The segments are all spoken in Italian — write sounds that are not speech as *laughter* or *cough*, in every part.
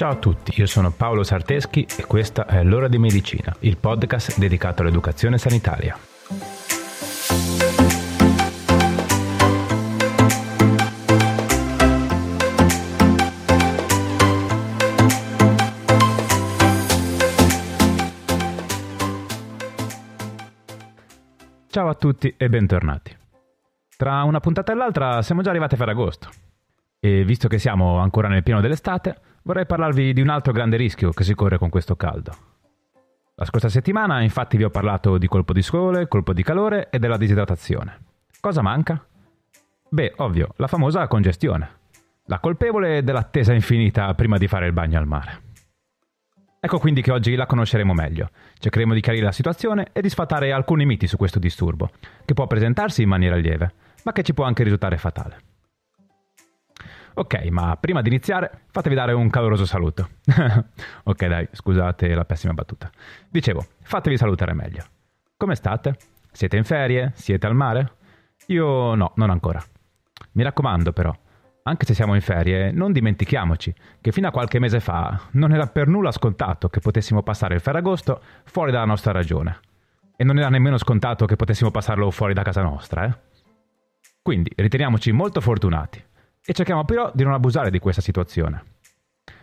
Ciao a tutti, io sono Paolo Sarteschi e questa è L'ora di medicina, il podcast dedicato all'educazione sanitaria. Ciao a tutti e bentornati. Tra una puntata e l'altra siamo già arrivati a Ferragosto e visto che siamo ancora nel pieno dell'estate, vorrei parlarvi di un altro grande rischio che si corre con questo caldo. La scorsa settimana infatti vi ho parlato di colpo di sole, colpo di calore e della disidratazione. Cosa manca? Beh, ovvio, la famosa congestione. La colpevole dell'attesa infinita prima di fare il bagno al mare. Ecco quindi che oggi la conosceremo meglio. Cercheremo di chiarire la situazione e di sfatare alcuni miti su questo disturbo, che può presentarsi in maniera lieve, ma che ci può anche risultare fatale. Ok, ma prima di iniziare fatevi dare un caloroso saluto. *laughs* ok dai, scusate la pessima battuta. Dicevo, fatevi salutare meglio. Come state? Siete in ferie? Siete al mare? Io no, non ancora. Mi raccomando però, anche se siamo in ferie, non dimentichiamoci che fino a qualche mese fa non era per nulla scontato che potessimo passare il Ferragosto fuori dalla nostra ragione. E non era nemmeno scontato che potessimo passarlo fuori da casa nostra, eh? Quindi riteniamoci molto fortunati e cerchiamo però di non abusare di questa situazione.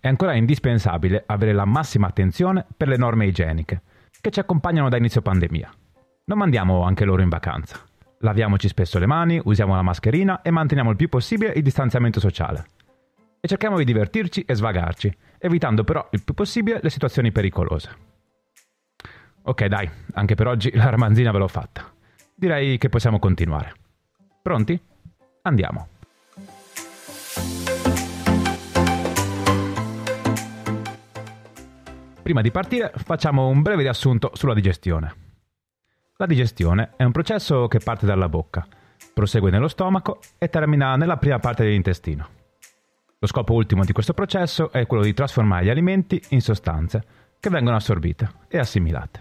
È ancora indispensabile avere la massima attenzione per le norme igieniche che ci accompagnano da inizio pandemia. Non mandiamo anche loro in vacanza. Laviamoci spesso le mani, usiamo la mascherina e manteniamo il più possibile il distanziamento sociale. E cerchiamo di divertirci e svagarci, evitando però il più possibile le situazioni pericolose. Ok dai, anche per oggi la ramanzina ve l'ho fatta. Direi che possiamo continuare. Pronti? Andiamo. Prima di partire facciamo un breve riassunto sulla digestione. La digestione è un processo che parte dalla bocca, prosegue nello stomaco e termina nella prima parte dell'intestino. Lo scopo ultimo di questo processo è quello di trasformare gli alimenti in sostanze che vengono assorbite e assimilate.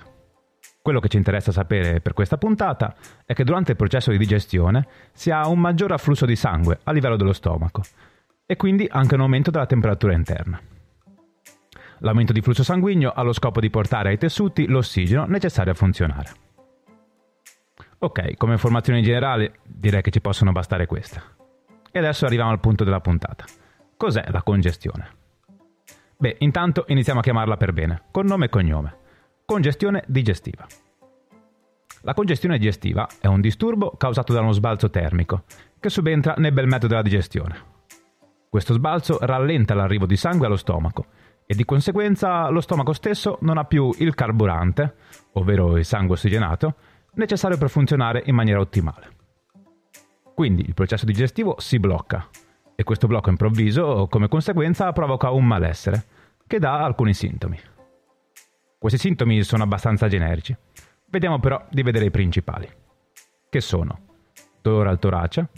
Quello che ci interessa sapere per questa puntata è che durante il processo di digestione si ha un maggior afflusso di sangue a livello dello stomaco e quindi anche un aumento della temperatura interna. L'aumento di flusso sanguigno ha lo scopo di portare ai tessuti l'ossigeno necessario a funzionare. Ok, come informazioni generali direi che ci possono bastare queste. E adesso arriviamo al punto della puntata. Cos'è la congestione? Beh, intanto iniziamo a chiamarla per bene, con nome e cognome. Congestione digestiva. La congestione digestiva è un disturbo causato da uno sbalzo termico, che subentra nel bel mezzo della digestione. Questo sbalzo rallenta l'arrivo di sangue allo stomaco e di conseguenza lo stomaco stesso non ha più il carburante, ovvero il sangue ossigenato, necessario per funzionare in maniera ottimale. Quindi il processo digestivo si blocca e questo blocco improvviso come conseguenza provoca un malessere che dà alcuni sintomi. Questi sintomi sono abbastanza generici. Vediamo però di vedere i principali, che sono dolore al torace,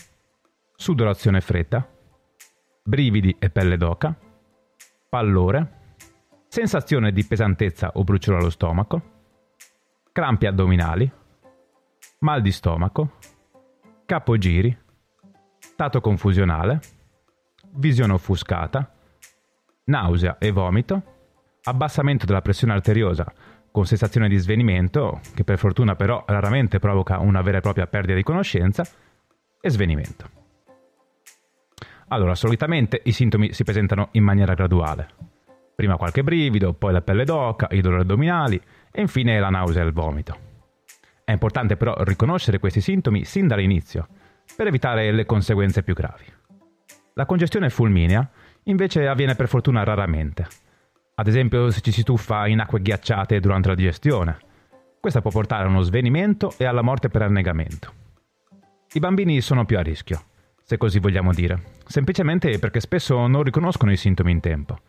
sudorazione fredda, brividi e pelle d'oca, pallore, sensazione di pesantezza o bruciore allo stomaco, crampi addominali, mal di stomaco, capogiri, stato confusionale, visione offuscata, nausea e vomito, abbassamento della pressione arteriosa con sensazione di svenimento, che per fortuna però raramente provoca una vera e propria perdita di conoscenza, e svenimento. Allora, solitamente i sintomi si presentano in maniera graduale. Prima qualche brivido, poi la pelle d'oca, i dolori addominali e infine la nausea e il vomito. È importante però riconoscere questi sintomi sin dall'inizio, per evitare le conseguenze più gravi. La congestione fulminea invece avviene per fortuna raramente. Ad esempio se ci si tuffa in acque ghiacciate durante la digestione. Questa può portare a uno svenimento e alla morte per annegamento. I bambini sono più a rischio, se così vogliamo dire, semplicemente perché spesso non riconoscono i sintomi in tempo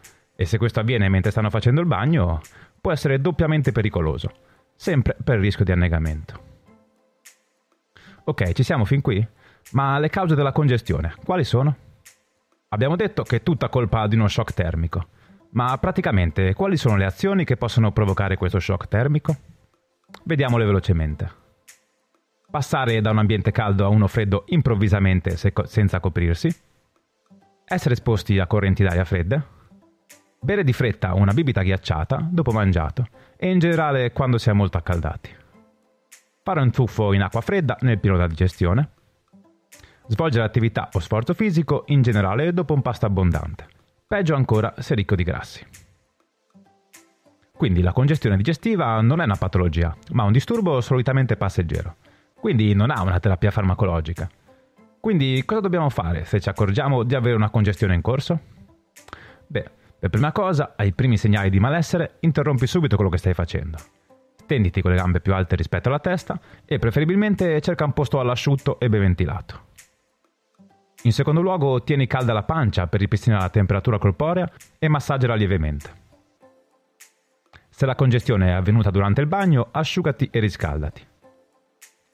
e se questo avviene mentre stanno facendo il bagno, può essere doppiamente pericoloso, sempre per il rischio di annegamento. Ok, ci siamo fin qui? Ma le cause della congestione, quali sono? Abbiamo detto che è tutta colpa di uno shock termico, ma praticamente quali sono le azioni che possono provocare questo shock termico? Vediamole velocemente. Passare da un ambiente caldo a uno freddo improvvisamente senza coprirsi. Essere esposti a correnti d'aria fredde Bere di fretta una bibita ghiacciata dopo mangiato e in generale quando si è molto accaldati. Fare un tuffo in acqua fredda nel pieno della digestione. Svolgere attività o sforzo fisico in generale dopo un pasto abbondante. Peggio ancora se ricco di grassi. Quindi la congestione digestiva non è una patologia, ma un disturbo solitamente passeggero. Quindi non ha una terapia farmacologica. Quindi cosa dobbiamo fare se ci accorgiamo di avere una congestione in corso? Beh, per prima cosa, ai primi segnali di malessere, interrompi subito quello che stai facendo. Stenditi con le gambe più alte rispetto alla testa e preferibilmente cerca un posto all'asciutto e ben ventilato. In secondo luogo, tieni calda la pancia per ripristinare la temperatura corporea e massaggiala lievemente. Se la congestione è avvenuta durante il bagno, asciugati e riscaldati.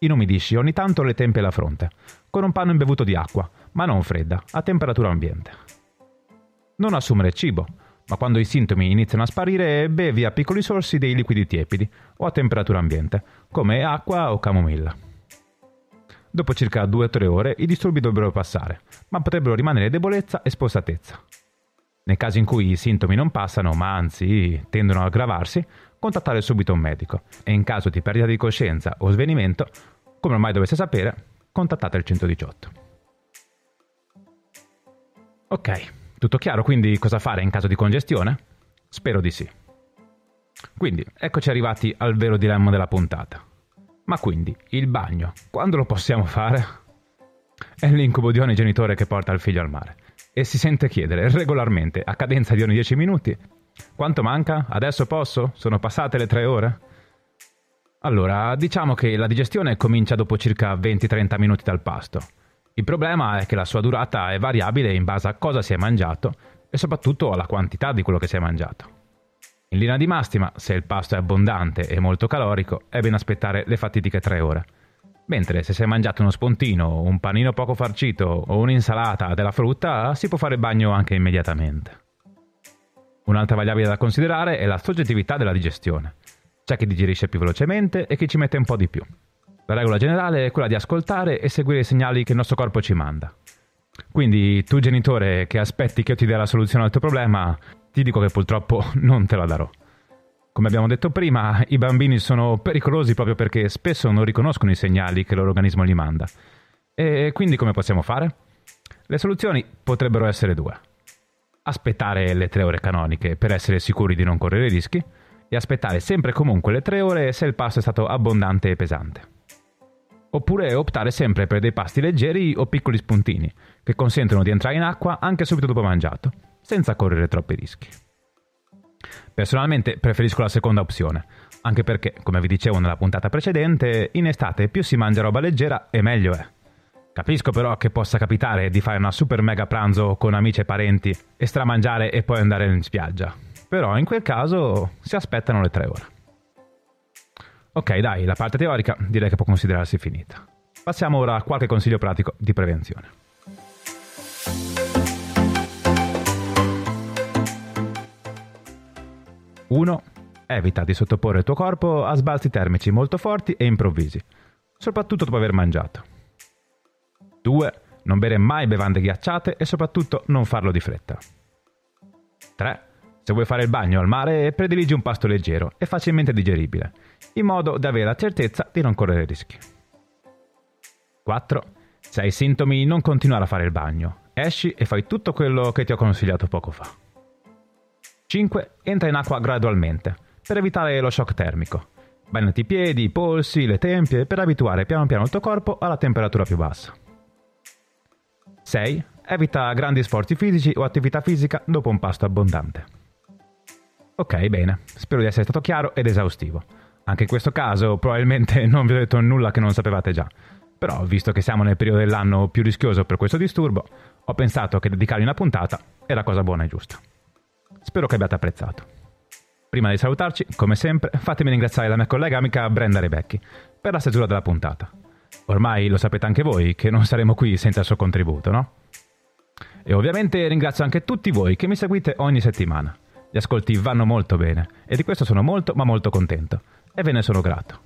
Inumidisci ogni tanto le tempie e la fronte, con un panno imbevuto di acqua, ma non fredda, a temperatura ambiente. Non assumere cibo, ma quando i sintomi iniziano a sparire bevi a piccoli sorsi dei liquidi tiepidi o a temperatura ambiente, come acqua o camomilla. Dopo circa 2-3 ore i disturbi dovrebbero passare, ma potrebbero rimanere debolezza e spossatezza. Nel caso in cui i sintomi non passano, ma anzi tendono a aggravarsi, contattare subito un medico e in caso di perdita di coscienza o svenimento, come ormai dovesse sapere, contattate il 118. Ok, tutto chiaro quindi cosa fare in caso di congestione? Spero di sì. Quindi, eccoci arrivati al vero dilemma della puntata. Ma quindi, il bagno, quando lo possiamo fare? È l'incubo di ogni genitore che porta il figlio al mare e si sente chiedere regolarmente, a cadenza di ogni 10 minuti, quanto manca? Adesso posso? Sono passate le 3 ore? Allora, diciamo che la digestione comincia dopo circa 20-30 minuti dal pasto il problema è che la sua durata è variabile in base a cosa si è mangiato e soprattutto alla quantità di quello che si è mangiato. In linea di massima, se il pasto è abbondante e molto calorico, è bene aspettare le fatidiche 3 ore. Mentre se si è mangiato uno spuntino, un panino poco farcito o un'insalata della frutta, si può fare il bagno anche immediatamente. Un'altra variabile da considerare è la soggettività della digestione. C'è chi digerisce più velocemente e chi ci mette un po' di più. La regola generale è quella di ascoltare e seguire i segnali che il nostro corpo ci manda. Quindi tu genitore che aspetti che io ti dia la soluzione al tuo problema, ti dico che purtroppo *laughs* non te la darò. Come abbiamo detto prima, i bambini sono pericolosi proprio perché spesso non riconoscono i segnali che il loro organismo gli manda. E quindi come possiamo fare? Le soluzioni potrebbero essere due. Aspettare le tre ore canoniche per essere sicuri di non correre rischi e aspettare sempre e comunque le tre ore se il pasto è stato abbondante e pesante oppure optare sempre per dei pasti leggeri o piccoli spuntini, che consentono di entrare in acqua anche subito dopo mangiato, senza correre troppi rischi. Personalmente preferisco la seconda opzione, anche perché, come vi dicevo nella puntata precedente, in estate più si mangia roba leggera e meglio è. Capisco però che possa capitare di fare una super mega pranzo con amici e parenti e stramangiare e poi andare in spiaggia. Però in quel caso si aspettano le tre ore. Ok, dai, la parte teorica direi che può considerarsi finita. Passiamo ora a qualche consiglio pratico di prevenzione. 1. Evita di sottoporre il tuo corpo a sbalzi termici molto forti e improvvisi, soprattutto dopo aver mangiato. 2. Non bere mai bevande ghiacciate e soprattutto non farlo di fretta. 3. Se vuoi fare il bagno al mare, prediligi un pasto leggero e facilmente digeribile, in modo da avere la certezza di non correre rischi. 4. Se hai sintomi, non continuare a fare il bagno. Esci e fai tutto quello che ti ho consigliato poco fa. 5. Entra in acqua gradualmente, per evitare lo shock termico. Bagnati i piedi, i polsi, le tempie, per abituare piano piano il tuo corpo alla temperatura più bassa. 6. Evita grandi sforzi fisici o attività fisica dopo un pasto abbondante. Ok, bene, spero di essere stato chiaro ed esaustivo. Anche in questo caso probabilmente *laughs* non vi ho detto nulla che non sapevate già. Però, visto che siamo nel periodo dell'anno più rischioso per questo disturbo, ho pensato che dedicargli una puntata era cosa buona e giusta. Spero che abbiate apprezzato. Prima di salutarci, come sempre, fatemi ringraziare la mia collega amica Brenda Rebecchi per la stesura della puntata. Ormai lo sapete anche voi che non saremo qui senza il suo contributo, no? E ovviamente ringrazio anche tutti voi che mi seguite ogni settimana. Gli ascolti vanno molto bene e di questo sono molto ma molto contento e ve ne sono grato.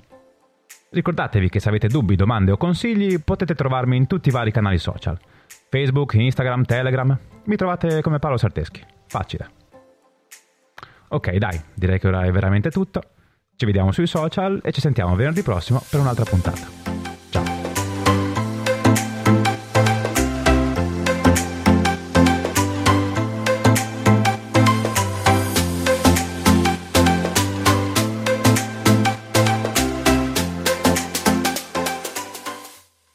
Ricordatevi che se avete dubbi, domande o consigli potete trovarmi in tutti i vari canali social. Facebook, Instagram, Telegram. Mi trovate come Paolo Sarteschi. Facile. Ok, dai, direi che ora è veramente tutto. Ci vediamo sui social e ci sentiamo venerdì prossimo per un'altra puntata.